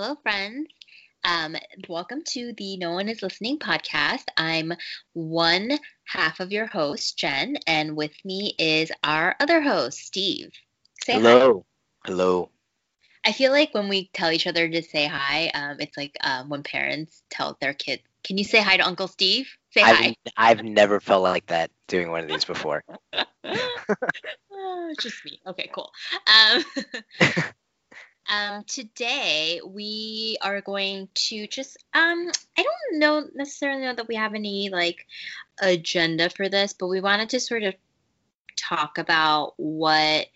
Hello, friends. Um, welcome to the No One Is Listening podcast. I'm one half of your host, Jen, and with me is our other host, Steve. Say Hello. Hi. Hello. I feel like when we tell each other to say hi, um, it's like um, when parents tell their kids, "Can you say hi to Uncle Steve?" Say I've, hi. I've never felt like that doing one of these before. oh, just me. Okay, cool. Um, today we are going to just um I don't know necessarily know that we have any like agenda for this, but we wanted to sort of talk about what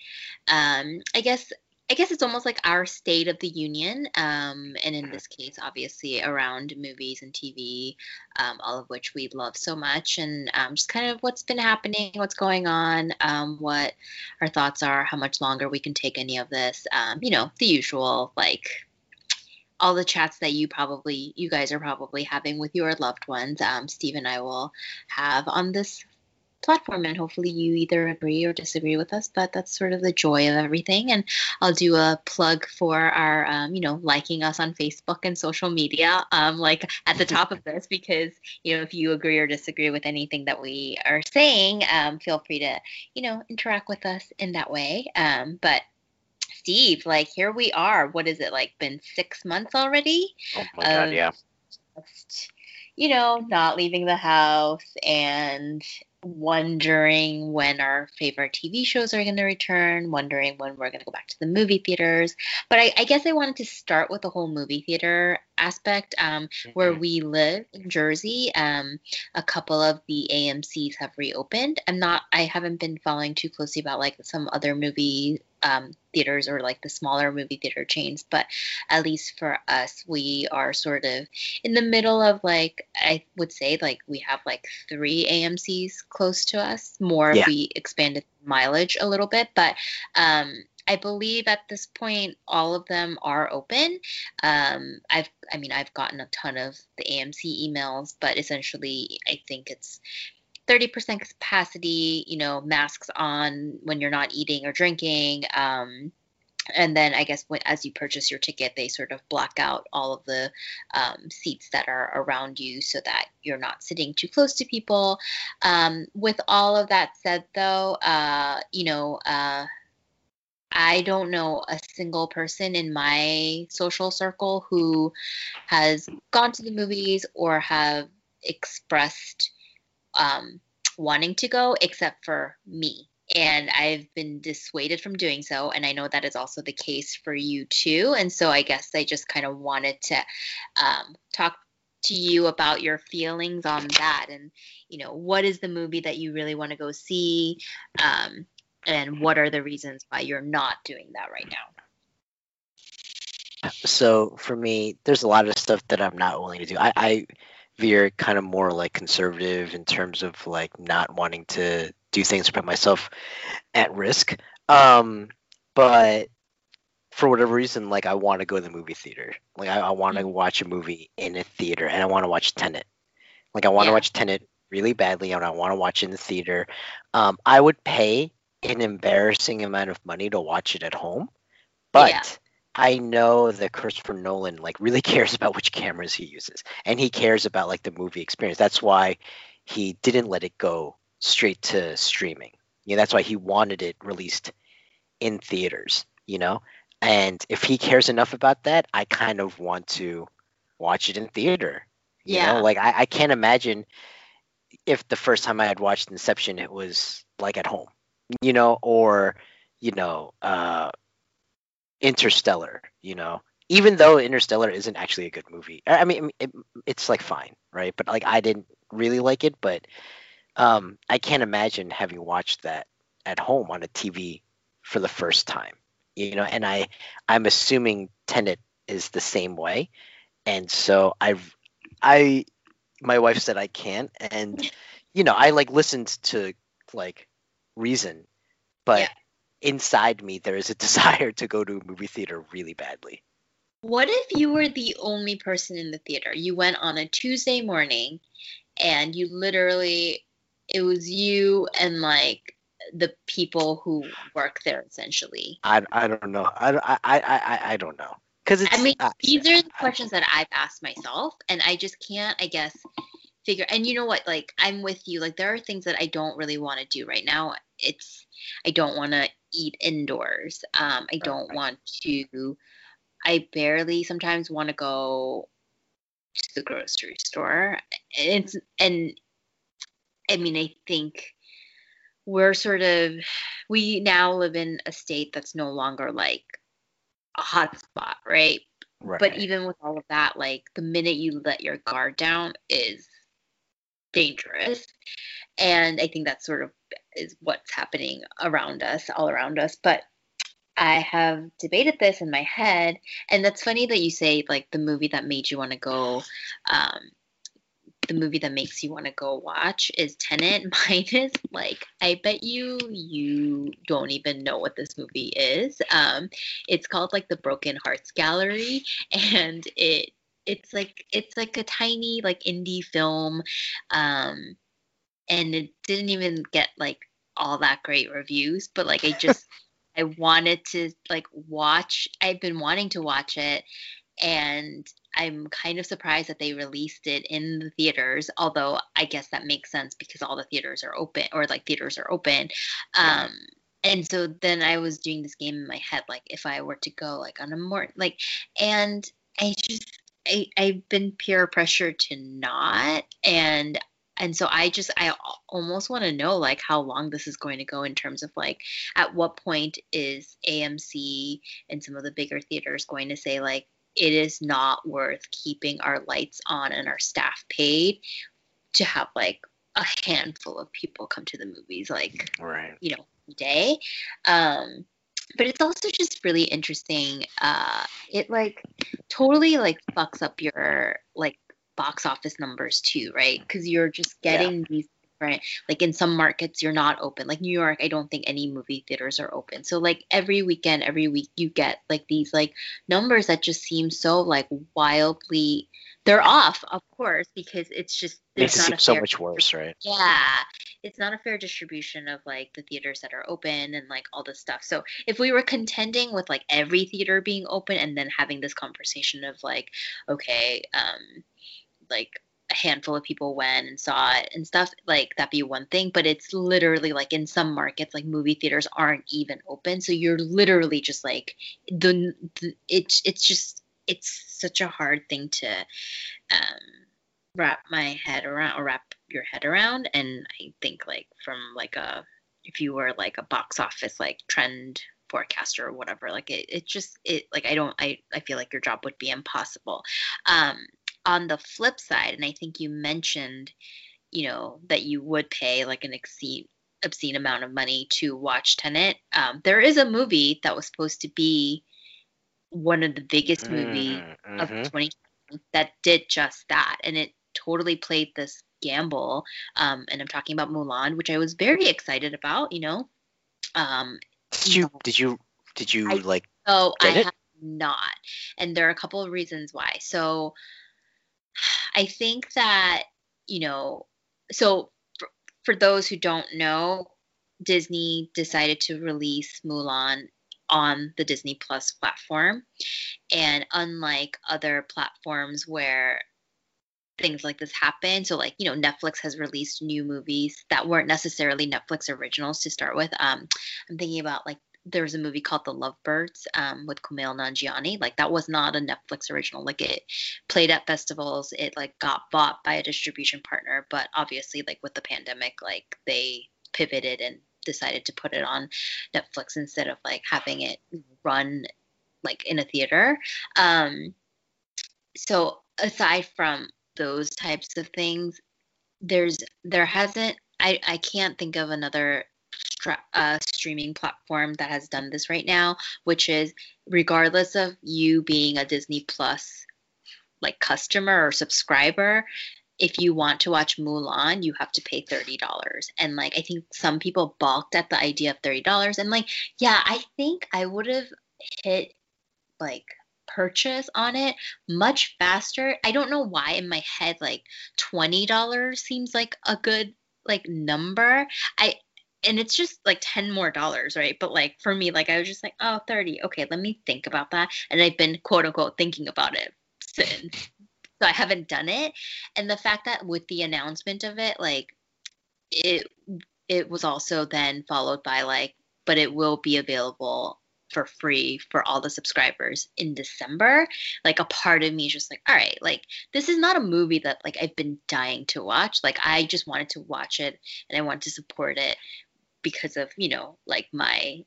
um I guess I guess it's almost like our state of the union, um, and in this case, obviously around movies and TV, um, all of which we love so much, and um, just kind of what's been happening, what's going on, um, what our thoughts are, how much longer we can take any of this, um, you know, the usual like all the chats that you probably you guys are probably having with your loved ones um, steve and i will have on this platform and hopefully you either agree or disagree with us but that's sort of the joy of everything. And i'll do a plug for our um, you know liking us on facebook and social media um, like at the top of this because you know if you agree or disagree with anything that we are saying um, feel free to you know interact with us in that way. Um, but steve like here we are. What is it like been six months already? Oh my god yeah. just, you know not leaving the house and wondering when our favorite TV shows are going to return, wondering when we're going to go back to the movie theaters. But I, I, guess I wanted to start with the whole movie theater aspect. Um, mm-hmm. Where we live in Jersey, um, a couple of the AMC's have reopened. I'm not, I haven't been following too closely about like some other movie um, theaters or like the smaller movie theater chains, but at least for us, we are sort of in the middle of like I would say like we have like three AMC's close to us. More yeah. if we expanded mileage a little bit, but um, I believe at this point all of them are open. Um, I've, I mean, I've gotten a ton of the AMC emails, but essentially, I think it's 30% capacity, you know, masks on when you're not eating or drinking. Um, and then I guess when, as you purchase your ticket, they sort of block out all of the um, seats that are around you so that you're not sitting too close to people. Um, with all of that said, though, uh, you know, uh, I don't know a single person in my social circle who has gone to the movies or have expressed um, wanting to go, except for me. And I've been dissuaded from doing so. And I know that is also the case for you too. And so I guess I just kind of wanted to um, talk to you about your feelings on that and you know what is the movie that you really want to go see um, and what are the reasons why you're not doing that right now so for me there's a lot of stuff that i'm not willing to do i, I veer kind of more like conservative in terms of like not wanting to do things to put myself at risk. Um, but for whatever reason, like I want to go to the movie theater. Like I, I want to mm-hmm. watch a movie in a theater, and I want to watch Tenet. Like I want to yeah. watch Tenet really badly, and I want to watch it in the theater. Um, I would pay an embarrassing amount of money to watch it at home, but yeah. I know that Christopher Nolan like really cares about which cameras he uses, and he cares about like the movie experience. That's why he didn't let it go straight to streaming. You know, that's why he wanted it released in theaters. You know, and if he cares enough about that, I kind of want to watch it in theater. You yeah. know, like I, I can't imagine if the first time I had watched Inception, it was like at home. You know, or you know, uh, Interstellar, you know, even though Interstellar isn't actually a good movie. I mean, it, it's like fine, right? But like I didn't really like it, but um, I can't imagine having watched that at home on a TV for the first time, you know. And I, I'm assuming Tenet is the same way, and so I've, I, my wife said I can't, and you know, I like listened to like Reason, but. Yeah inside me there is a desire to go to a movie theater really badly. What if you were the only person in the theater? You went on a Tuesday morning and you literally it was you and like the people who work there essentially. I, I don't know. I, I, I, I don't know. Because I mean, uh, these are the questions that I've asked myself, and I just can't, I guess, figure. And you know what? Like, I'm with you. Like, there are things that I don't really want to do right now. It's, I don't want to eat indoors. Um, I don't want to. I barely sometimes want to go to the grocery store. It's and I mean, I think we're sort of we now live in a state that's no longer like a hotspot, right? Right. But even with all of that, like the minute you let your guard down is dangerous. And I think that's sort of is what's happening around us, all around us. But I have debated this in my head, and that's funny that you say like the movie that made you want to go um, the movie that makes you want to go watch is Tenet. Mine is like I bet you you don't even know what this movie is. Um, it's called like the Broken Hearts Gallery, and it it's like it's like a tiny like indie film, um, and it didn't even get like all that great reviews, but like I just I wanted to like watch. I've been wanting to watch it, and I'm kind of surprised that they released it in the theaters, although I guess that makes sense because all the theaters are open or like theaters are open. Um, and so then I was doing this game in my head, like if I were to go like on a more like, and I just I I've been peer pressured to not, and and so I just I almost want to know like how long this is going to go in terms of like at what point is AMC and some of the bigger theaters going to say like it is not worth keeping our lights on and our staff paid to have like a handful of people come to the movies like right. you know day? Um but it's also just really interesting uh it like totally like fucks up your like box office numbers too right? Because you're just getting yeah. these different like in some markets you're not open. Like new york i don't think any movie theaters are open. So like every weekend every week you get like these like numbers that just seem so like wildly they're off of course because it's just makes it seem so much worse right? Yeah it's not a fair distribution of like the theaters that are open and like all this stuff. So if we were contending with like every theater being open and then having this conversation of like okay um like a handful of people went and saw it and stuff like that'd be one thing. But it's literally like in some markets like movie theaters aren't even open. So you're literally just like the, the it's it's just it's such a hard thing to um, wrap my head around or wrap your head around and i think like from like a if you were like a box office like trend forecaster or whatever like it, it just it like i don't i i feel like your job would be impossible um on the flip side, and I think you mentioned, you know, that you would pay like an obscene, obscene amount of money to watch Tenet. Um, there is a movie that was supposed to be one of the biggest movies mm-hmm. of 2020 that did just that, and it totally played this gamble. Um, and I'm talking about Mulan, which I was very excited about. You know, um, did you, did you did you I, like? Oh, I it? have not, and there are a couple of reasons why. So I think that, you know, so for, for those who don't know, Disney decided to release Mulan on the Disney Plus platform. And unlike other platforms where things like this happen, so like, you know, Netflix has released new movies that weren't necessarily Netflix originals to start with. Um, I'm thinking about like there was a movie called The Lovebirds um, with Kumail Nanjiani. Like that was not a Netflix original. Like it played at festivals. It like got bought by a distribution partner, but obviously like with the pandemic, like they pivoted and decided to put it on Netflix instead of like having it run like in a theater. Um, so aside from those types of things, there's there hasn't I I can't think of another uh, streaming platform that has done this right now, which is regardless of you being a Disney Plus like customer or subscriber, if you want to watch Mulan, you have to pay $30. And like I think some people balked at the idea of $30 and like yeah, I think I would have hit like purchase on it much faster. I don't know why in my head like $20 seems like a good like number. I and it's just like 10 more dollars, right? But like for me, like I was just like, oh, 30. Okay, let me think about that. And I've been quote unquote thinking about it since. So I haven't done it. And the fact that with the announcement of it, like it it was also then followed by like, but it will be available for free for all the subscribers in December, like a part of me is just like, all right, like this is not a movie that like I've been dying to watch. Like I just wanted to watch it and I wanted to support it because of, you know, like my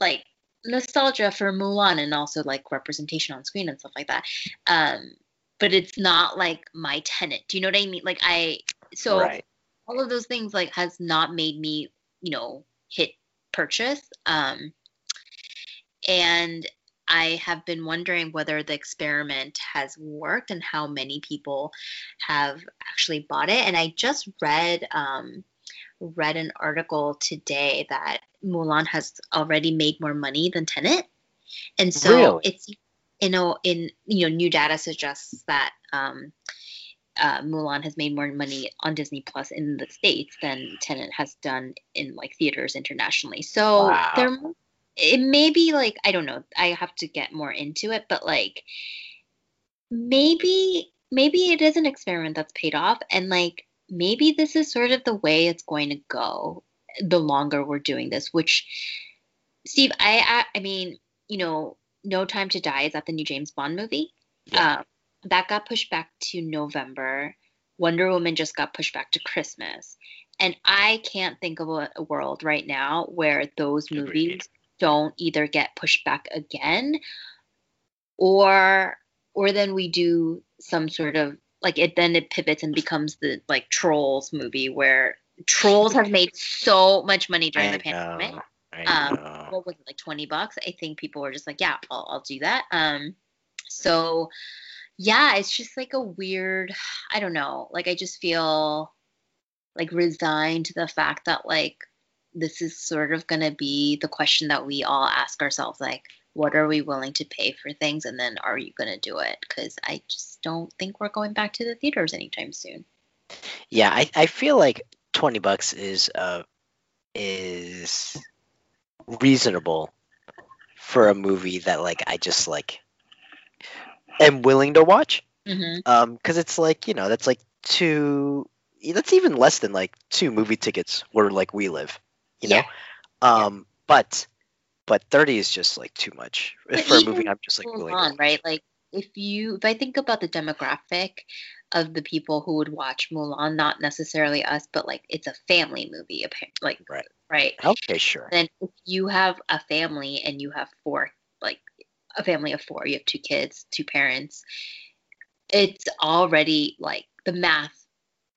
like nostalgia for Mulan and also like representation on screen and stuff like that. Um but it's not like my Tenet. Do you know what I mean? Like I so right. all of those things like has not made me, you know, hit purchase. Um and I have been wondering whether the experiment has worked and how many people have actually bought it. And I just read um, read an article today that Mulan has already made more money than Tenet, and so really? it's you know in you know new data suggests that um, uh, Mulan has made more money on Disney Plus in the states than Tenet has done in like theaters internationally. So wow. they're it may be like I don't know. I have to get more into it, but like maybe maybe it is an experiment that's paid off and like maybe this is sort of the way it's going to go the longer we're doing this which steve i i, I mean you know no time to die is that the new james bond movie? Yeah. Um, that got pushed back to november. Wonder woman just got pushed back to christmas. And i can't think of a, a world right now where those movies don't either get pushed back again or or then we do some sort of like it then it pivots and becomes the like trolls movie where trolls have made so much money during I the pandemic um what was it like 20 bucks? I think people were just like yeah i'll, I'll do that. Um so yeah it's just like a weird i don't know. Like i just feel like resigned to the fact that like this is sort of going to be the question that we all ask ourselves like what are we willing to pay for things and then are you going to do it? Because i just don't think we're going back to the theaters anytime soon. Yeah i, I feel like 20 bucks is uh is reasonable for a movie that like i just like am willing to watch mm-hmm. um because it's like you know that's like two that's even less than like two movie tickets where like we live you know. Yeah. Um, yeah. but but thirty is just like too much but for a movie. I'm just like really on, right? Like if you if I think about the demographic of the people who would watch Mulan, not necessarily us, but like it's a family movie, apparently like right, right. Okay, sure. Then if you have a family and you have four, like a family of four, you have two kids, two parents. It's already like the math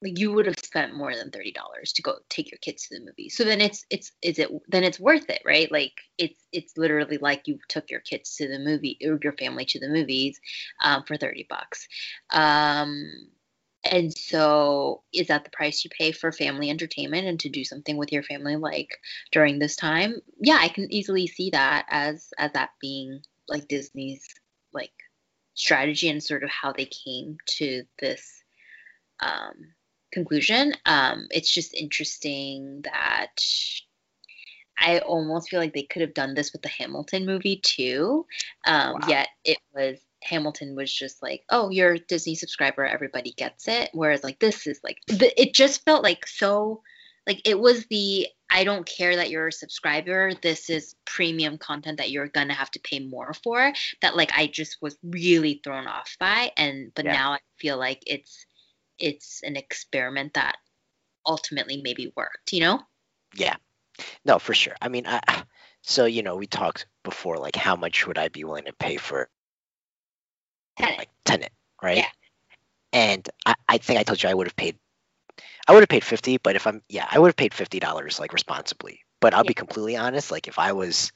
like you would have spent more than thirty dollars to go take your kids to the movie. So then it's it's is it then it's worth it, right? Like it's it's literally like you took your kids to the movie or your family to the movies um, for thirty bucks. Um, and so is that the price you pay for family entertainment and to do something with your family like during this time? Yeah, I can easily see that as as that being like Disney's like strategy and sort of how they came to this um conclusion. Um, it's just interesting that I almost feel like they could have done this with the Hamilton movie too. Um, wow. Yet it was Hamilton was just like, oh, you're a Disney subscriber, everybody gets it. Whereas like this is like the, it just felt like so like it was the I don't care that you're a subscriber. This is premium content that you're gonna have to pay more for. That like I just was really thrown off by, and but yeah. now I feel like it's it's an experiment that ultimately maybe worked, you know? Yeah. No, for sure. I mean, I, so you know, we talked before like how much would I be willing to pay for Tenet, like Tenet right? Yeah. And I, I think I told you I would have paid I would have paid 50, but if I'm yeah, I would have paid $50 like responsibly. But I'll yeah. be completely honest, like if I was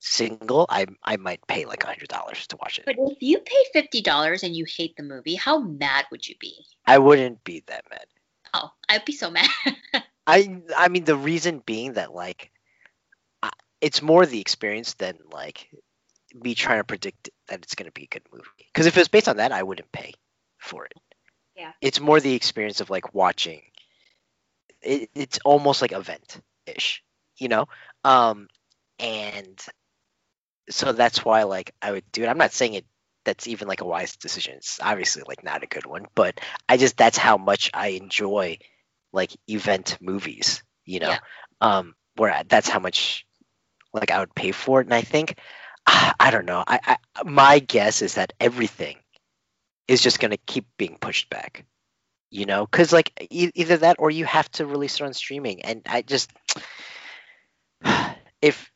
single, I I might pay like a hundred dollars to watch it. But if you pay fifty dollars and you hate the movie, how mad would you be? I wouldn't be that mad. Oh, I'd be so mad. I I mean the reason being that like, it's more the experience than like me trying to predict that it's going to be a good movie. Because if it was based on that, I wouldn't pay for it. Yeah. It's more the experience of like watching. It, it's almost like event ish, you know. Um, and so that's why like I would do it. I'm not saying it that's even like a wise decision. It's obviously like not a good one, but I just that's how much I enjoy like event movies, you know. Yeah. Um where that's how much like I would pay for it and I think I don't know. I, I my guess is that everything is just going to keep being pushed back. You know, cuz like e- either that or you have to release it on streaming and I just if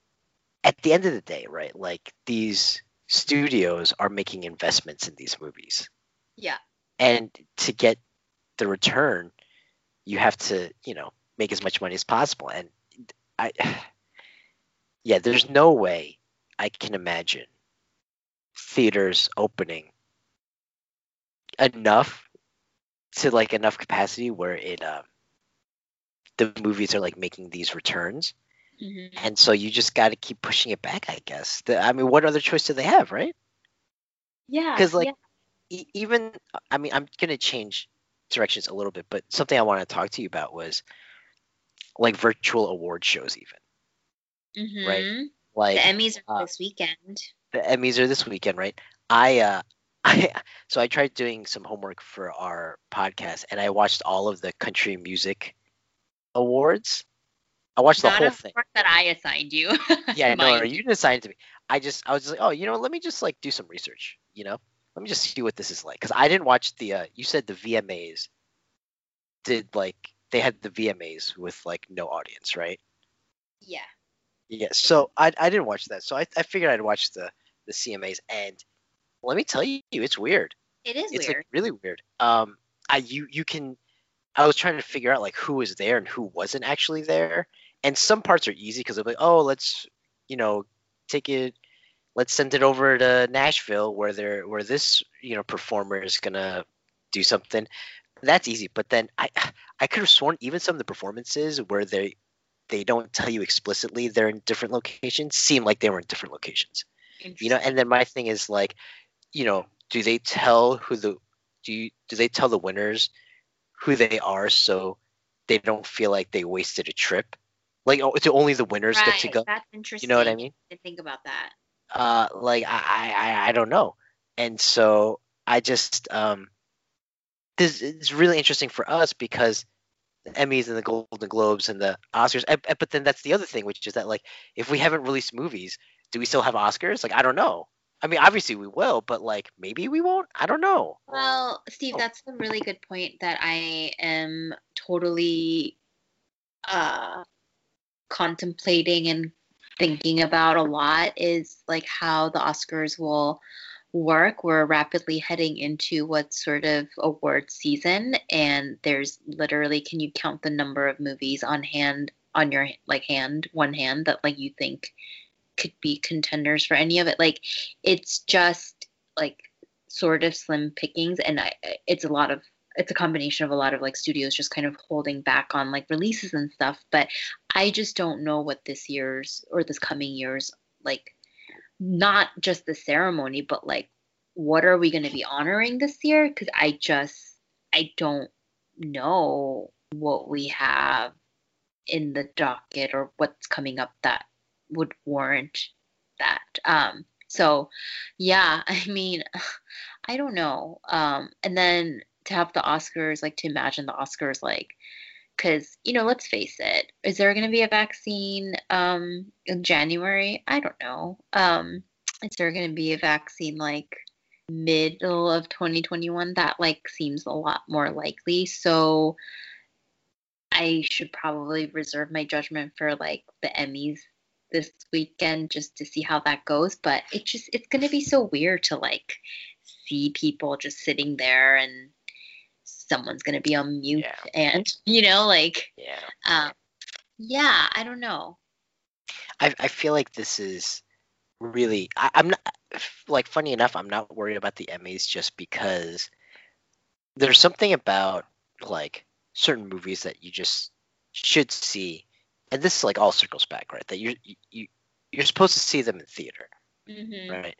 at the end of the day, right? Like these studios are making investments in these movies. Yeah. And to get the return, you have to, you know, make as much money as possible. And I, yeah, there's no way I can imagine theaters opening enough to like enough capacity where it, um, the movies are like making these returns. Mm-hmm. And so you just got to keep pushing it back, I guess. The, I mean, what other choice do they have, right? Yeah. because like yeah. e- even i mean i'm gonna change directions a little bit but something i want to talk to you about was like virtual award shows even right, Mhm. like the Emmys are uh, this weekend. the emmys are this weekend right i uh I, so I tried doing some homework for our podcast, and I watched all of the country music awards. I watched the Not whole a thing. part that I assigned you. Yeah, no, no, you didn't assign it to me. I just, I was just like, oh, you know, let me just like do some research. You know, let me just see what this is like because I didn't watch the. Uh, you said the VMAs did like they had the VMAs with like no audience, right? Yeah. Yeah. So I, I didn't watch that. So I, I figured I'd watch the the CMAs, and let me tell you, it's weird. It is It's weird. like really weird. Um, I you you can. I was trying to figure out like who was there and who wasn't actually there, and some parts are easy because they're like, oh, let's you know take it, let's send it over to Nashville where they're where this you know performer is gonna do something. That's easy, but then I I could have sworn even some of the performances where they they don't tell you explicitly they're in different locations seem like they were in different locations you know and then my thing is like you know do they tell who the do you do they tell the winners who they are so they don't feel like they wasted a trip like oh, do only the winners right. get to go That's interesting. you know what i mean To think about that. uh like i i i don't know and so i just um this is really interesting for us because the emmys and the golden globes and the oscars but then that's the other thing which is that like if we haven't released movies do we still have oscars like i don't know i mean obviously we will but like maybe we won't i don't know Well, Steve, Oh. that's a really good point that I am totally uh, contemplating and thinking about a lot is like how the Oscars will work. We're rapidly heading into what's sort of award season, and there's literally, can you count the number of movies on hand, on your like hand, one hand that like you think could be contenders for any of it? Like, it's just like sort of slim pickings and I, it's a lot of it's a combination of a lot of like studios just kind of holding back on like releases and stuff but i just don't know what this year's or this coming year's like not just the ceremony but like what are we going to be honoring this year because i just i don't know what we have in the docket or what's coming up that would warrant that um so yeah i mean I don't know. Um, and then to have the Oscars, like to imagine the Oscars, like, because you know, let's face it, is there going to be a vaccine um, in January? I don't know. Um, is there going to be a vaccine like middle of 2021? That like seems a lot more likely. So I should probably reserve my judgment for like the Emmys this weekend just to see how that goes. But it just it's going to be so weird to like see people just sitting there and someone's going to be on mute Yeah. and you know like yeah. um yeah i don't know. I, I feel like this is really I, I'm not like funny enough I'm not worried about the Emmys just because there's something about like certain movies that you just should see. And this like all circles back right? That you're you, you you're supposed to see them in theater mm-hmm. right?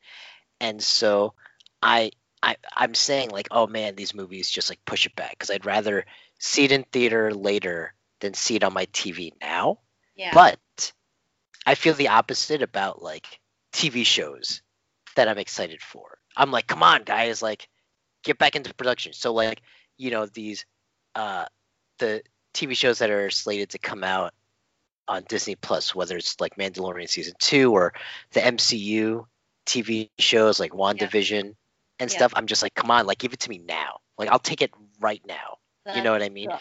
And so I I I'm saying like oh man these movies just like push it back because I'd rather see it in theater later than see it on my TV now Yeah. But I feel the opposite about like TV shows that I'm excited for. I'm like, come on, guys, like get back into production. So like, you know, these uh the TV shows that are slated to come out on Disney Plus, whether it's like Mandalorian season two or the MCU TV shows like WandaVision and Yeah. stuff, I'm just like, come on, like give it to me now. Like I'll take it right now. You know what I mean? Yeah.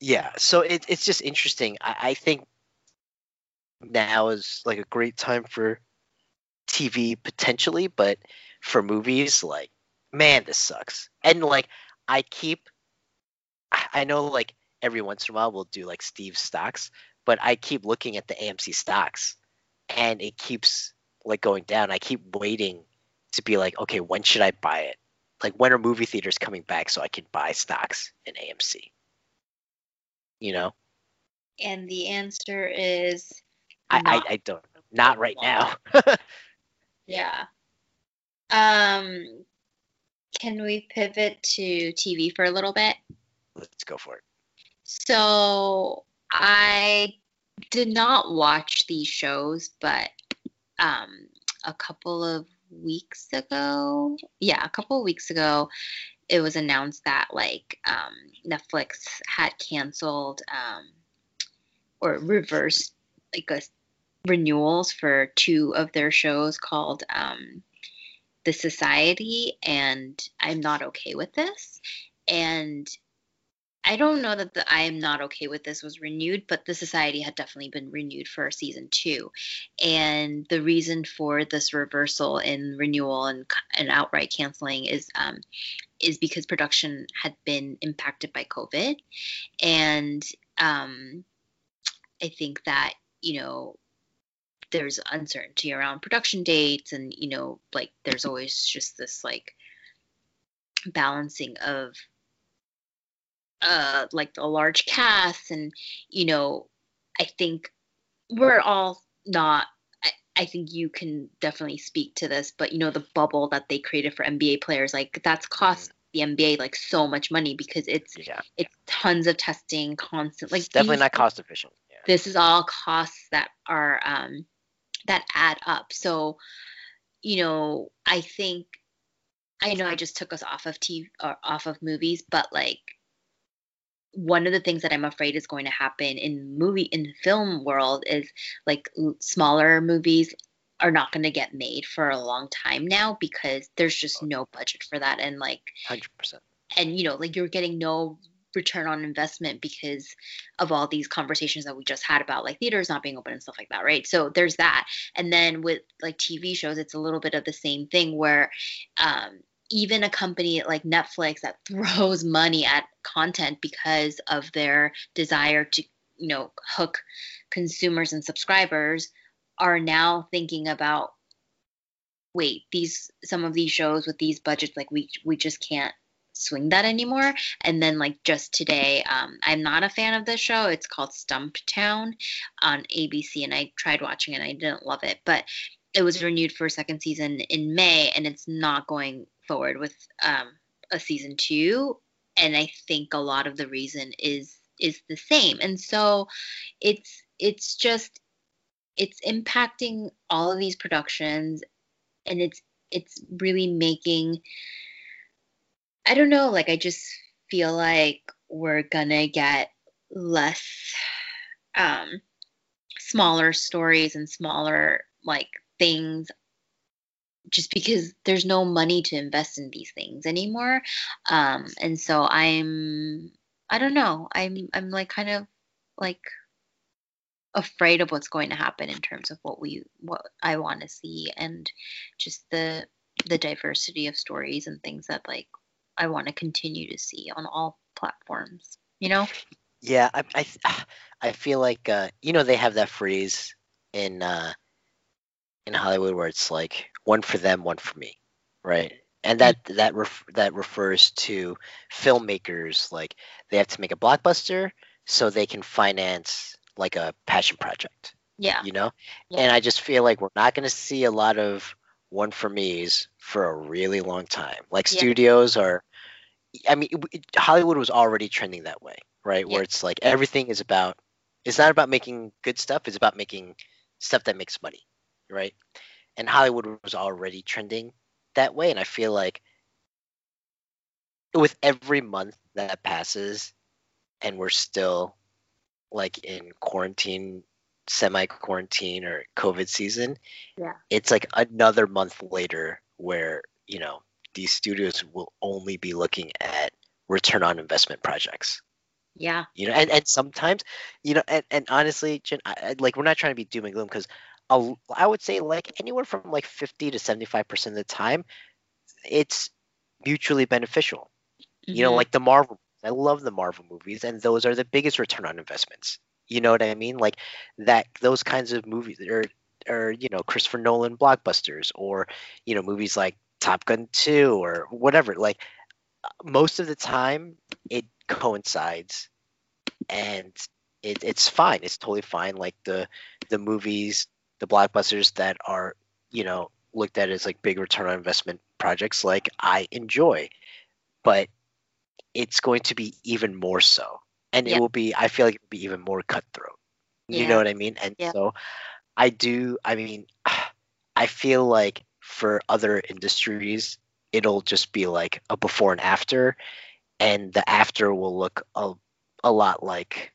Yeah. So it, it's just interesting. I, I think now is like a great time for TV potentially, but for movies, like, man, this sucks. And like, I keep, I I know like every once in a while we'll do like Steve stocks, but I keep looking at the AMC stocks and it keeps like going down. I keep waiting to be like, okay, when should I buy it? Like, when are movie theaters coming back so I can buy stocks in AMC? You know, And the answer is I, I, I don't, know. not right now. yeah. Um, can we pivot to TV for a little bit? Let's go for it. So I did not watch these shows, but um, a couple of weeks ago, yeah, a couple weeks ago, it was announced that like um, Netflix had canceled um, or reversed like a renewals for two of their shows called um, The Society, and I'm not okay with this. And I don't know that the I am not okay with this was renewed, but the society had definitely been renewed for season two, and the reason for this reversal in renewal and and outright canceling is um, is because production had been impacted by COVID, and um, I think that you know there's uncertainty around production dates, and you know like there's always just this like balancing of uh like a large cast and you know i think we're all not I, I think you can definitely speak to this but you know the bubble that they created for nba players like that's cost the nba like so much money because it's Yeah. it's tons of testing constant like It's definitely these- not cost efficient. Yeah. this is all costs that are um that add up so you know i think i know i just took us off of tv or off of movies but like one of the things that i'm afraid is going to happen in movie in the film world is like smaller movies are not going to get made for a long time now because there's just no budget for that and like Hundred percent. and you know like you're getting no return on investment because of all these conversations that we just had about like theaters not being open and stuff like that right? So there's that. And then with like tv shows it's a little bit of the same thing where um even a company like netflix that throws money at content because of their desire to you know hook consumers and subscribers are now thinking about wait these some of these shows with these budgets like we we just can't swing that anymore. And then like just today um, i'm not a fan of this show. It's called stumptown on abc and i tried watching it and i didn't love it. But it was renewed for a second season in may and it's not going forward with um, a season two. And i think a lot of the reason is is the same. And so it's it's just it's impacting all of these productions and it's it's really making I don't know, like I just feel like we're gonna get less um smaller stories and smaller like things just because there's no money to invest in these things anymore. Um and so I'm I don't know. I'm I'm like kind of like afraid of what's going to happen in terms of what we what I want to see and just the the diversity of stories and things that like I want to continue to see on all platforms. You know? Yeah, I I I feel like uh, you know they have that phrase in uh, in Hollywood where it's like one for them, one for me, right? And hmm. that that ref- that refers to filmmakers like they have to make a blockbuster so they can finance like a passion project, Yeah. you know? Yeah. And I just feel like we're not going to see a lot of one for me's for a really long time. Like Yeah. studios are I mean, it- it- Hollywood was already trending that way, right? Yeah. Where it's like everything is about It's not about making good stuff. It's about making stuff that makes money, right? And Hollywood was already trending that way, and I feel like with every month that passes, and we're still like in quarantine, semi quarantine or COVID season, Yeah. it's like another month later where you know these studios will only be looking at return on investment projects Yeah. you know and, and sometimes you know and, and honestly Jen, I, like we're not trying to be doom and gloom because i would say like anywhere from like 50 to 75 percent of the time it's mutually beneficial. You know Mhm. like the marvel i love the marvel movies and those are the biggest return on investments. You know what i mean? Like that those kinds of movies or or you know christopher nolan blockbusters or you know movies like top gun 2 or whatever like most of the time it coincides and it, it's fine. It's totally fine. Like the the movies the blockbusters that are you know looked at as like big return on investment projects like i enjoy. But it's going to be even more so. And it will be i feel like it will be even more cutthroat. You Yeah. know what i mean? And so i do i mean i feel like for other industries it'll just be like a before and after. And the after will look a, a lot like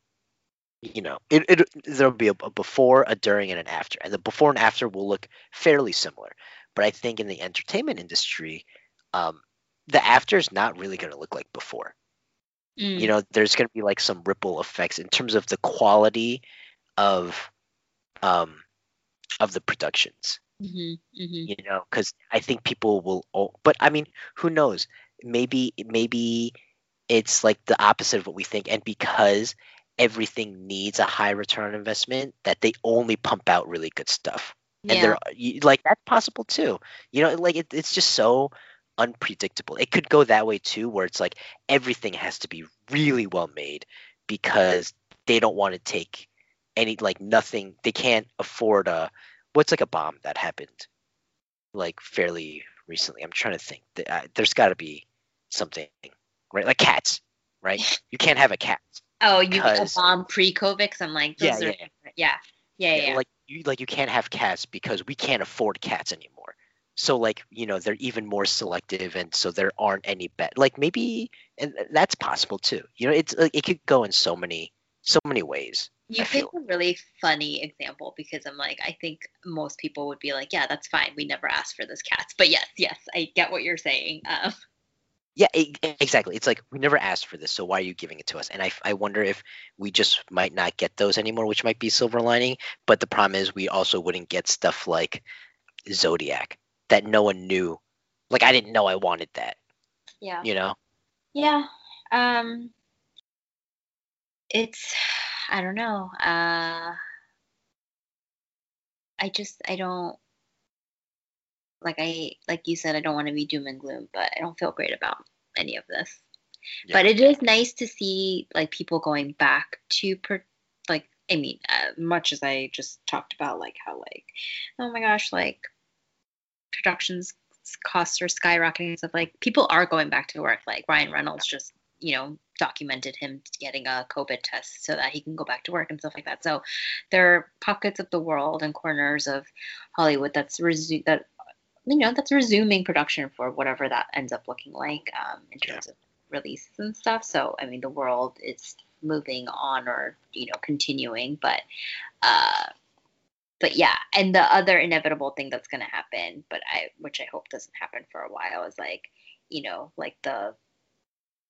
you know it, it there'll be a, a before a during and an after and the before and after will look fairly similar but i think in the entertainment industry um the after is not really going to look like before Mm. you know there's going to be like some ripple effects in terms of the quality of um of the productions Mhm. Mhm. you know because i think people will oh, but i mean who knows maybe maybe it's like the opposite of what we think and because everything needs a high return on investment that they only pump out really good stuff. And Yeah. they're like that's possible too. You know like it, it's just so unpredictable. It could go that way too where it's like everything has to be really well made because they don't want to take any like nothing they can't afford a what's like a bomb that happened like fairly recently? I'm trying to think. Th- uh, there's got to be something right? Like cats right? You can't have a cat Oh, you a bomb pre-COVID? Because I'm like, those Yeah, are yeah. different. Yeah. Yeah. Yeah. like you like you can't have cats because we can't afford cats anymore so like you know they're even more selective and so there aren't any bet like maybe and that's possible too you know it's like it could go in so many so many ways You I picked a really funny example because I'm like, I think most people would be like, yeah, that's fine. We never asked for this cats. But yes, yes, I get what you're saying. Um, yeah e- exactly it's like we never asked for this so why are you giving it to us and I, I wonder if we just might not get those anymore which might be silver lining but the problem is we also wouldn't get stuff like zodiac that no one knew like i didn't know i wanted that yeah. you know Yeah. Um it's I don't know. Uh I just I don't like I like you said I don't want to be doom and gloom, but I don't feel great about any of this. But it is nice to see like people going back to per, like I mean, uh, much as I just talked about like how like oh my gosh, like productions costs are skyrocketing and stuff like people are going back to work. Like Ryan Reynolds just you know documented him getting a covid test so that he can go back to work and stuff like that. So there are pockets of the world and corners of Hollywood that's resu- that you know that's resuming production for whatever that ends up looking like um, in Yeah. terms of releases and stuff so I mean the world is moving on or you know continuing but uh but yeah, and the other inevitable thing that's going to happen, but I which I hope doesn't happen for a while is like, you know, like the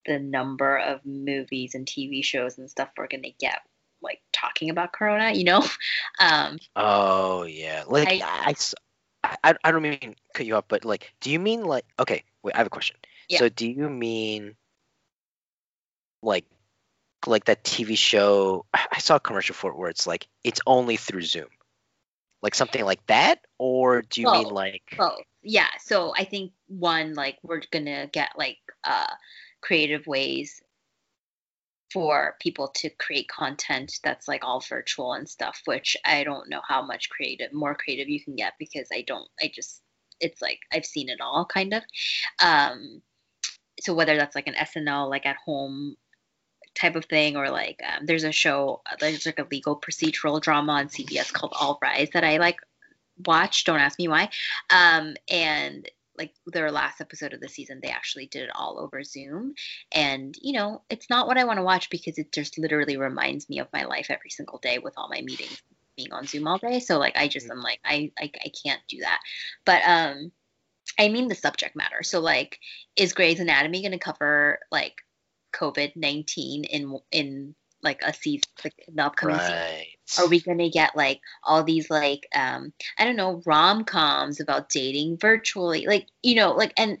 the number of movies and TV shows and stuff we're going to get like talking about corona, you know? Um Oh yeah, like I- I, I I- don't mean cut you off, but like, do you mean like okay? Wait, I have a question. Yeah. So do you mean like like that TV show? I saw a commercial for it where it's like it's only through Zoom, like something like that, or do you mean like both. Yeah, so I think one like we're going to get like uh creative ways for people to create content that's like all virtual and stuff which i don't know how much creative more creative you can get because i don't i just it's like i've seen it all kind of. Um so whether that's like an snl like at home type of thing or like um, there's a show there's like a legal procedural drama on cbs called all rise that i like watch don't ask me why. Um, and like their last episode of the season they actually did it all over zoom and you know it's not what i want to watch because it just literally reminds me of my life every single day with all my meetings being on zoom all day so like i just am like i i, I can't do that but um I mean the subject matter. So like, is Grey's Anatomy going to cover like COVID nineteen in in like a season, like the upcoming Right. season? Are we going to get like all these like um I don't know rom coms about dating virtually, like you know, like and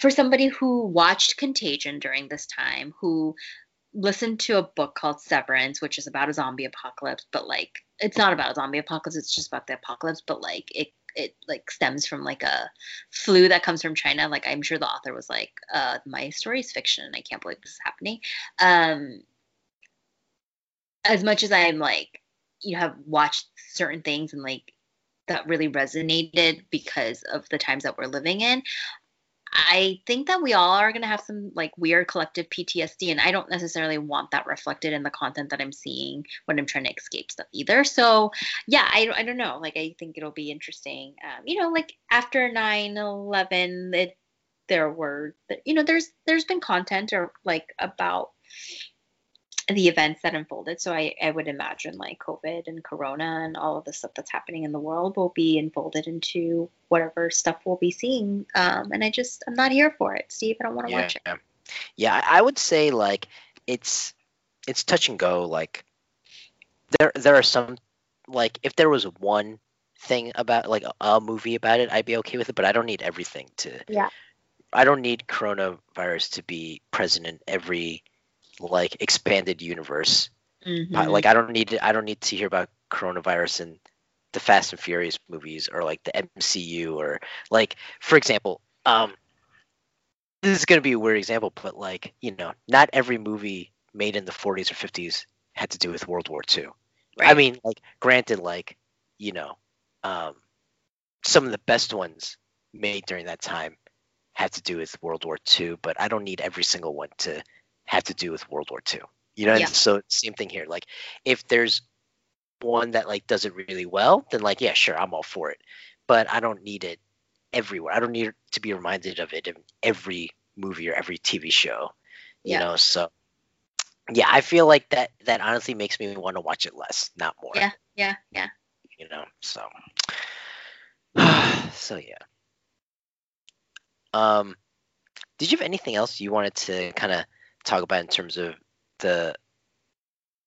for somebody who watched Contagion during this time, who listened to a book called Severance, which is about a zombie apocalypse, but like it's not about a zombie apocalypse, it's just about the apocalypse, but like it it like stems from like a flu that comes from China. Like I'm sure the author was like, uh, my story is fiction and I can't believe this is happening. Um as much as I'm like, you have watched certain things and like that really resonated because of the times that we're living in. I think that we all are going to have some like weird collective PTSD, and I don't necessarily want that reflected in the content that I'm seeing when I'm trying to escape stuff either. So, yeah, I, I don't know. Like, I think it'll be interesting. Um, you know, like after 9 11, it, there were, you know, there's there's been content or like about the events that unfolded. So I, I would imagine like COVID and Corona and all of the stuff that's happening in the world will be unfolded into whatever stuff we'll be seeing. Um, and I just I'm not here for it, Steve. I don't want to yeah. watch it. Yeah, I I would say like it's it's touch and go. Like there there are some like if there was one thing about like a, a movie about it, I'd be okay with it. But I don't need everything to. Yeah. I don't need coronavirus to be present in every like expanded universe. Mhm. Uh, Like I don't need to, I don't need to hear about coronavirus in the Fast and Furious movies or like the MCU or like for example, um this is going to be a weird example, but like, you know, not every movie made in the 40s or 50s had to do with World War II. I mean, like granted like, you know, um some of the best ones made during that time had to do with World War II, but I don't need every single one to have to do with World War II. You know, Yeah. so same thing here. Like if there's one that like does it really well, then like yeah, sure, I'm all for it. But I don't need it everywhere. I don't need to be reminded of it in every movie or every TV show. You Yeah. know, so yeah, I feel like that that honestly makes me want to watch it less, not more. Yeah. Yeah, yeah. You know, so so yeah. Um, did you have anything else you wanted to kind of talk about in terms of the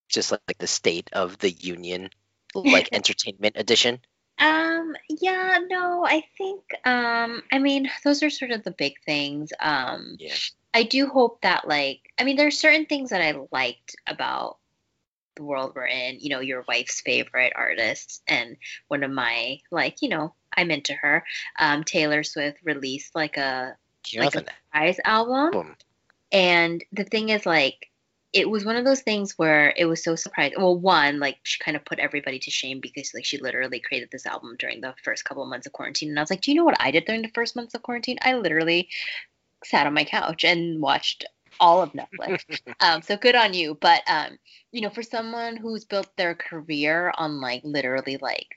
just like, the state of the union, like entertainment edition? Um, yeah, no, I think um I mean those are sort of the big things. Um Yeah. I do hope that like I mean there's certain things that I liked about the world we're in, you know, your wife's favorite artist and one of my like, you know, I'm into her. Um Taylor Swift released like a You like a surprise album. album. And the thing is, like, it was one of those things where it was so surprising. Well, one, like, she kind of put everybody to shame because, like, she literally created this album during the first couple of months of quarantine. And I was like, do you know what I did during the first months of quarantine? I literally sat on my couch and watched all of Netflix. um, so good on you. But, um, you know, for someone who's built their career on, like, literally, like,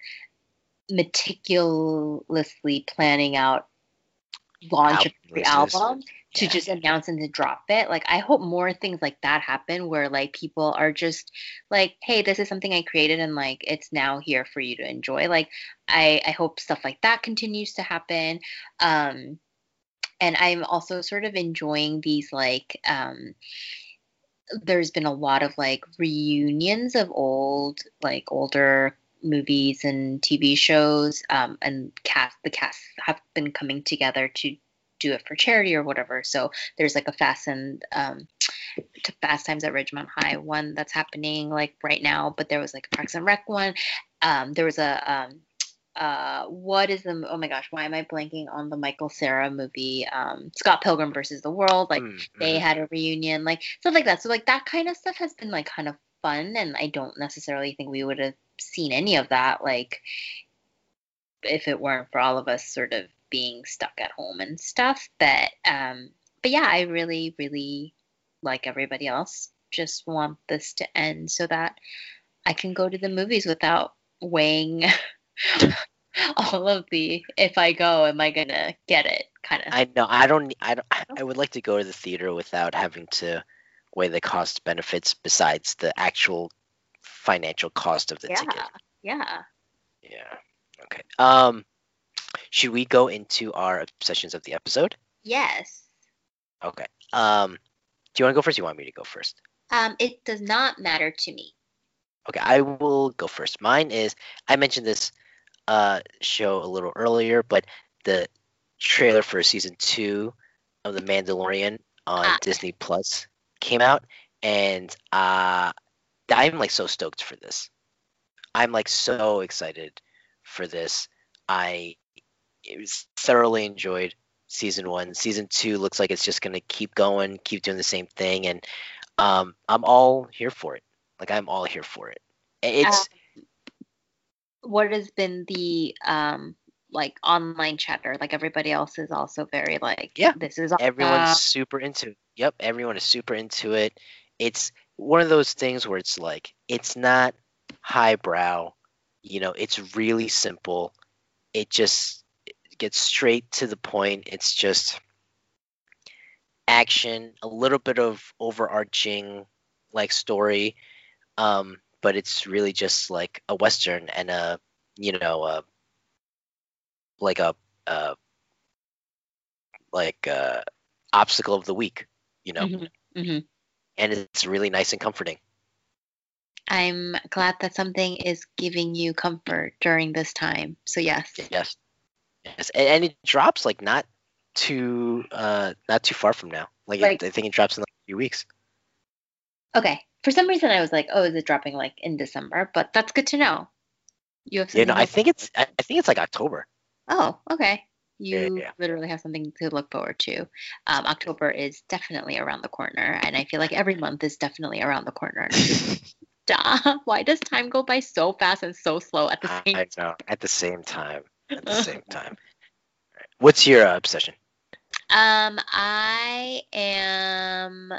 meticulously planning out launch of every Album to Yeah. just announce and to drop it. Like I hope more things like that happen where like people are just like, hey, this is something I created and like it's now here for you to enjoy. Like I I hope stuff like that continues to happen. Um and I'm also sort of enjoying these like um there's been a lot of like reunions of old like older movies and TV shows um and cast the cast have been coming together to do it for charity or whatever. So there's like a Fast and um, to Fast Times at Ridgemont High one that's happening like right now, but there was like a Parks and Rec one. Um, there was a um, uh, what is the oh my gosh, why am I blanking on the Michael Cera movie? Um, Scott Pilgrim versus the World. Like Mm, they mhm. had a reunion, like stuff like that. So like that kind of stuff has been like kind of fun, and I don't necessarily think we would have seen any of that like if it weren't for all of us sort of being stuck at home and stuff. But um, but yeah, I really really like everybody else just want this to end so that I can go to the movies without weighing all of the if I go, am I gonna get it kind of. I know. I don't. I don't. I would like to go to the theater without having to weigh the cost benefits besides the actual financial cost of the yeah, ticket. yeah. Yeah. Okay. Um, should we go into our obsessions of the episode? Yes. Okay. Um, do you want to go first? Or you want me to go first? Um, it does not matter to me. Okay, I will go first. Mine is I mentioned this uh, show a little earlier, but the trailer for season two of The Mandalorian on Ah. Disney Plus came out, and uh, I'm like so stoked for this. I'm like so excited for this. I it was thoroughly enjoyed season one. Season two looks like it's just gonna keep going, keep doing the same thing, and um, I'm all here for it. Like I'm all here for it. It's What has been the um like online chatter? Like everybody else is also very like, Yeah. this is awesome. everyone's super into it. Yep, everyone is super into it. It's one of those things where it's like it's not highbrow, you know, it's really simple. It just gets straight to the point. It's just action, a little bit of overarching like story, um, but it's really just like a western and a you know a like a uh like uh obstacle of the week, you know, Mhm, mhm. And it's really nice and comforting. I'm glad that something is giving you comfort during this time. So yes. Yes, yes, and, and it drops like not too uh not too far from now. Like, Like- I think it drops in like a few weeks. Okay. For some reason I was like, oh, is it dropping like in December? But that's good to know. You have know, to I think it's I I think it's like October. Oh, okay. You yeah. literally have something to look forward to. Um, October is definitely around the corner, and I feel like every month is definitely around the corner. Stop. Why does time go by so fast and so slow at the same I know. At the same time. At the same time. What's your uh, obsession? Um, I am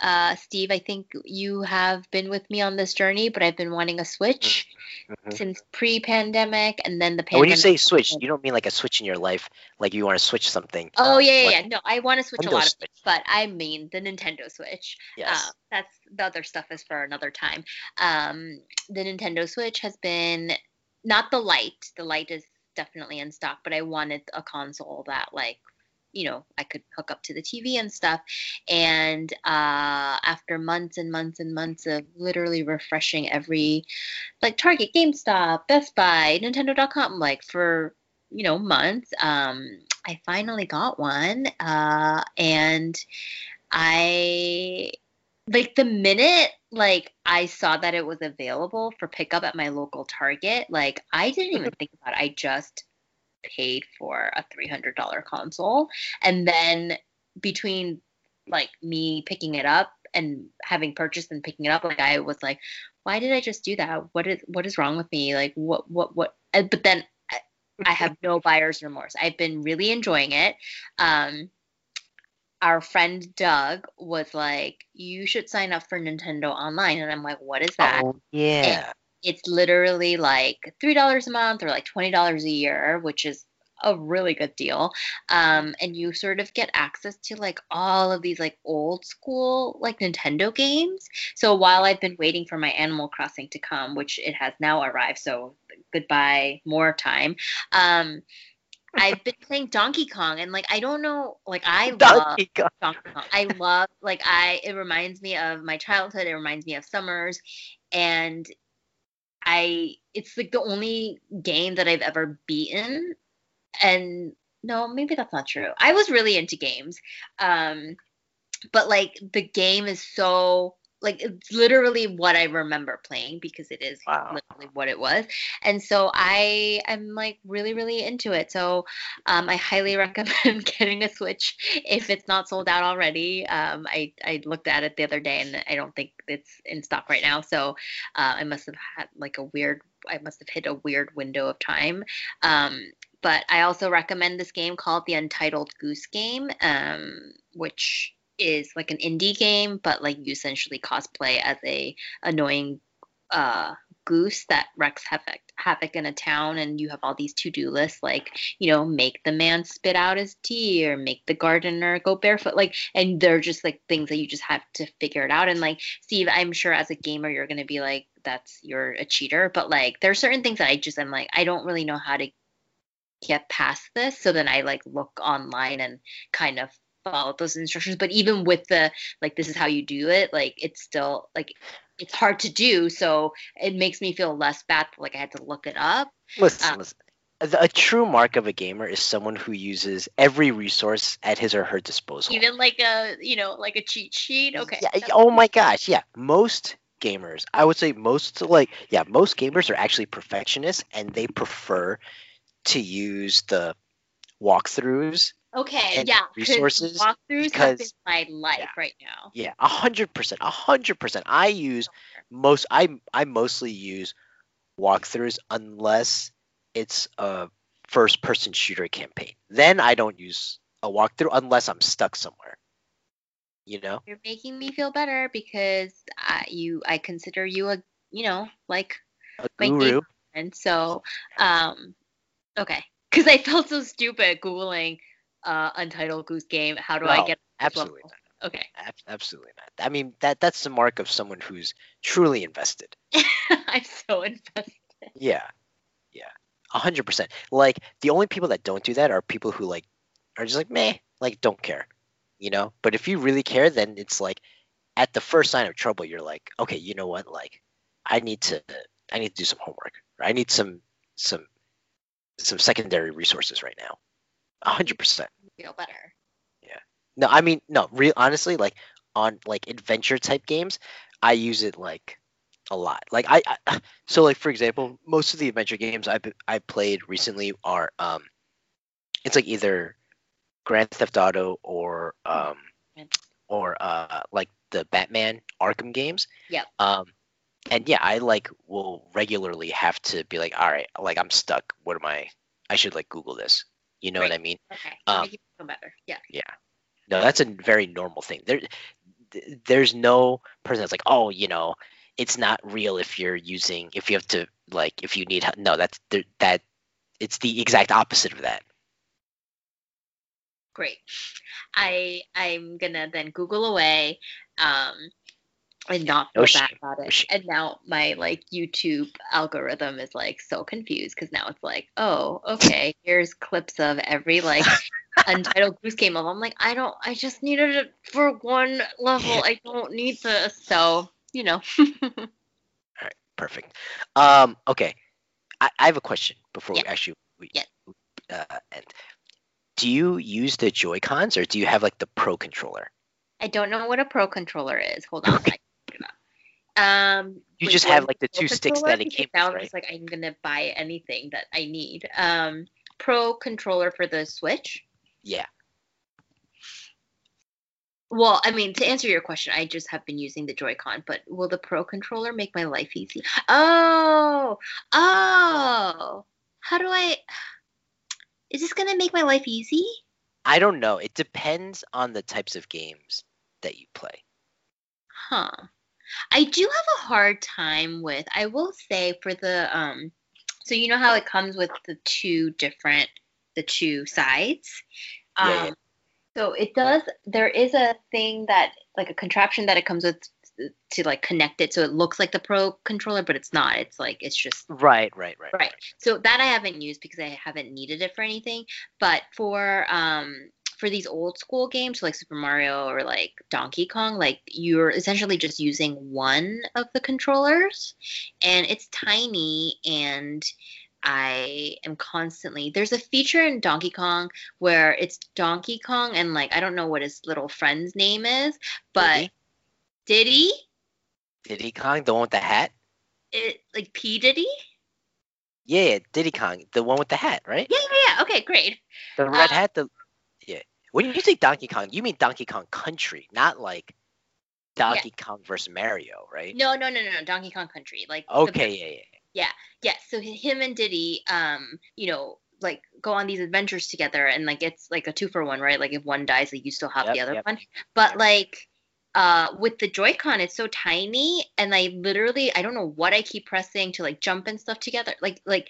uh Steve, I think you have been with me on this journey, but I've been wanting a Switch Mhm. since pre-pandemic and then the And pandemic. when you say switch, you don't mean like a switch in your life, like you want to switch something. Oh yeah, yeah, yeah. No, I want to switch a lot of Switch. but I mean the Nintendo Switch. Yes. Uh, that's the other stuff is for another time. Um, the Nintendo Switch has been not the light. The light is definitely in stock, but I wanted a console that like you know I could hook up to the TV and stuff. And uh, after months and months and months of literally refreshing every like Target, GameStop, Best Buy, Nintendo.com, like for you know months, um, I finally got one, uh, and I like the minute like I saw that it was available for pickup at my local Target, like I didn't even think about it. I just paid for a $300 console and then between like me picking it up and having purchased and picking it up like I was like why did I just do that? What is what is wrong with me? Like what what what but then I, I have no buyer's remorse. I've been really enjoying it. Um our friend Doug was like, "You should sign up for Nintendo Online," and I'm like, "What is that?" Oh yeah. It's literally like three dollars a month or like twenty dollars a year, which is a really good deal. Um, and you sort of get access to like all of these like old school like Nintendo games. So while I've been waiting for my Animal Crossing to come, which it has now arrived, so goodbye more time. Um, I've been playing Donkey Kong, and like I don't know, like I love Kong. Donkey Kong. I love like I it reminds me of my childhood. It reminds me of summers and I it's like the only game that I've ever beaten and no, maybe that's not true. I was really into games. Um but like the game is so like it's literally what I remember playing because it is Wow. literally what it was. And so I am like really, really into it. So um, I highly recommend getting a Switch if it's not sold out already. Um, I, I looked at it the other day and I don't think it's in stock right now. So uh, I must have had like a weird, I must have hit a weird window of time. Um, but I also recommend this game called the Untitled Goose Game, um, which is like an indie game, but like you essentially cosplay as a annoying uh goose that wreaks havoc havoc in a town and you have all these to-do lists like you know make the man spit out his tea or make the gardener go barefoot like and they're just like things that you just have to figure it out. And like steve i'm sure as a gamer you're to be like that's you're a cheater. But like there are certain things that i just i'm like i don't really know how to get past this. So then i like look online and kind of follow those instructions but even with the like this is how you do it like it's still like it's hard to do so it makes me feel less bad like i had to look it up Listen, Um, listen. A, a true mark of a gamer is someone who uses every resource at his or her disposal. even like a you know like a cheat sheet okay Yeah, oh my gosh, yeah. Most gamers, I would say most like yeah, most gamers are actually perfectionists and they prefer to use the walkthroughs. Okay yeah 'cause resources walkthroughs have been because- my life yeah. right now Yeah, a hundred percent, a hundred percent. I use most I I mostly use walkthroughs unless it's a first person shooter campaign. Then I don't use a walkthrough unless I'm stuck somewhere. You know? you're making me feel better because I, you i consider you a you know like A guru. and so um okay because i felt so stupid googling uh untitled goose game how do i get Absolutely level? not. okay Ab- absolutely not. I mean that that's the mark of someone who's truly invested. i'm so invested Yeah. Yeah. A hundred percent. Like the only people that don't do that are people who like are just like meh, like don't care. You know? But if you really care, then it's like at the first sign of trouble, you're like, okay, you know what? Like I need to I need to do some homework. Or I need some some some secondary resources right now. A hundred percent. feel better Yeah. No, I mean no, real honestly, like on like adventure type games, I use it like a lot. Like I, I so like for example, most of the adventure games I I played recently are um it's like either Grand Theft Auto or um or uh like the Batman Arkham games. Yeah. Um and yeah, I like will regularly have to be like, all right, like I'm stuck. What am I I should like Google this. You know what I mean? okay Um, make you feel better yeah No, that's a very normal thing. There, there's no person that's like, oh, you know, it's not real if you're using if you have to like if you need help. No, that's that. It's the exact opposite of that. great i i'm gonna then google away um and not No feel bad about it. and now my like youtube algorithm is like so confused because now it's like oh okay here's clips of every like untitled goose game level. I'm like i don't i just needed it for one level. I don't need this. So you know. All right, Perfect. Um, okay, I, I have a question before we actually we, Yeah. uh, end. Do you use the Joy Cons or do you have like the Pro controller? i don't know what a pro controller is. Hold on I can look it up. Um You just have like the two sticks that it came with, I'm right? just like I'm gonna buy anything that I need. Um, Pro controller for the Switch. Yeah. Well, I mean, to answer your question, I just have been using the Joy-Con, but will the Pro controller make my life easy? Oh, oh, how do I? Is this gonna make my life easy? I don't know. It depends on the types of games that you play. Huh. I do have a hard time with, I will say for the um so you know how it comes with the two different the two sides? Um Yeah, yeah. so it does there is a thing that like a contraption that it comes with to like connect it so it looks like the pro controller but it's not. It's like it's just Right, right, right. Right. So that I haven't used because I haven't needed it for anything. But for um for these old school games like Super Mario or like Donkey Kong, like you're essentially just using one of the controllers and it's tiny and I am constantly there's a feature in Donkey Kong where it's Donkey Kong and like I don't know what his little friend's name is, but Diddy? Diddy? Diddy Kong, the one with the hat? It like P Diddy? Yeah, yeah, Diddy Kong, the one with the hat, right? Yeah, yeah, yeah. Okay, great. The red Uh, hat, the. When you say Donkey Kong, you mean Donkey Kong Country, not like Donkey Kong versus Mario, right? No, no, no, no, no. Donkey Kong Country. Like the- Okay, yeah, yeah. yeah. So him and Diddy, um, you know, like go on these adventures together and like it's like a two for one, right? Like if one dies, like you still have Yep, the other yep. one. But like uh with the Joy-Con, it's so tiny and I literally I don't know what I keep pressing to like jump and stuff together. Like like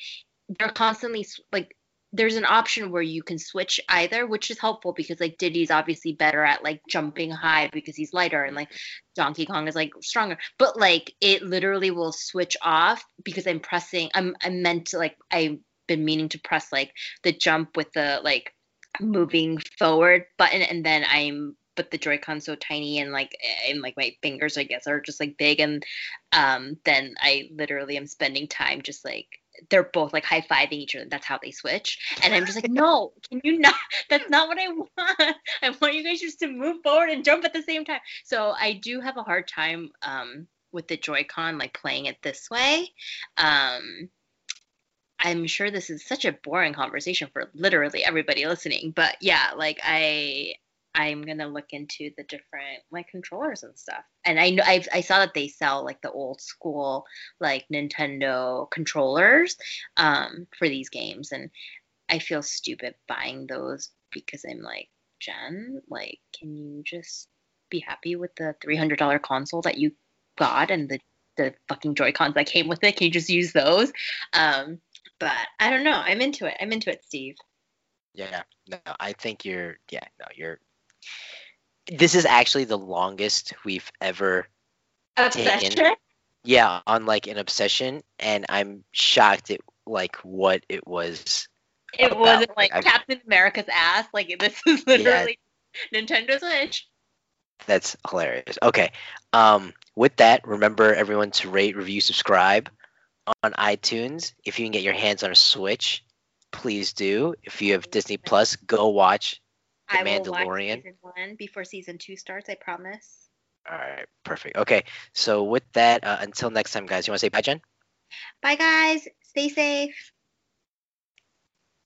they're constantly like there's an option where you can switch either, which is helpful because like Diddy's obviously better at like jumping high because he's lighter and like Donkey Kong is like stronger. But like it literally will switch off because I'm pressing I'm I'm meant to like I've been meaning to press like the jump with the like moving forward button and then I'm but the Joy-Con's so tiny and like and like my fingers I guess are just like big and um then I literally am spending time just like they're both like high fiving each other. That's how they switch. And I'm just like, no, can you not? That's not what I want. I want you guys just to move forward and jump at the same time. So I do have a hard time um, with the Joy-Con, like playing it this way. Um, I'm sure this is such a boring conversation for literally everybody listening, but yeah, like I I'm gonna look into the different like controllers and stuff. And I know I I saw that they sell like the old school like Nintendo controllers um for these games and I feel stupid buying those because I'm like, Jen, like can you just be happy with the $300 console that you got and the the fucking Joy-Cons that came with it? Can you just use those? Um but I don't know. I'm into it. I'm into it, Steve. Yeah, no, I think you're. Yeah, no, you're. This is actually the longest we've ever. Obsession. Yeah, on like an obsession, and I'm shocked at like what it was. It about, wasn't like like, Captain America's ass. Like this is literally Nintendo Switch. That's hilarious. Okay, um, with that, remember everyone to rate, review, subscribe on iTunes. If you can get your hands on a Switch, please do. If you have Disney Plus, go watch The I will watch Mandalorian. season one before season two starts. I promise. All right, perfect. Okay, so with that, uh, until next time, guys, you want to say bye, Jen? Bye, guys. Stay safe.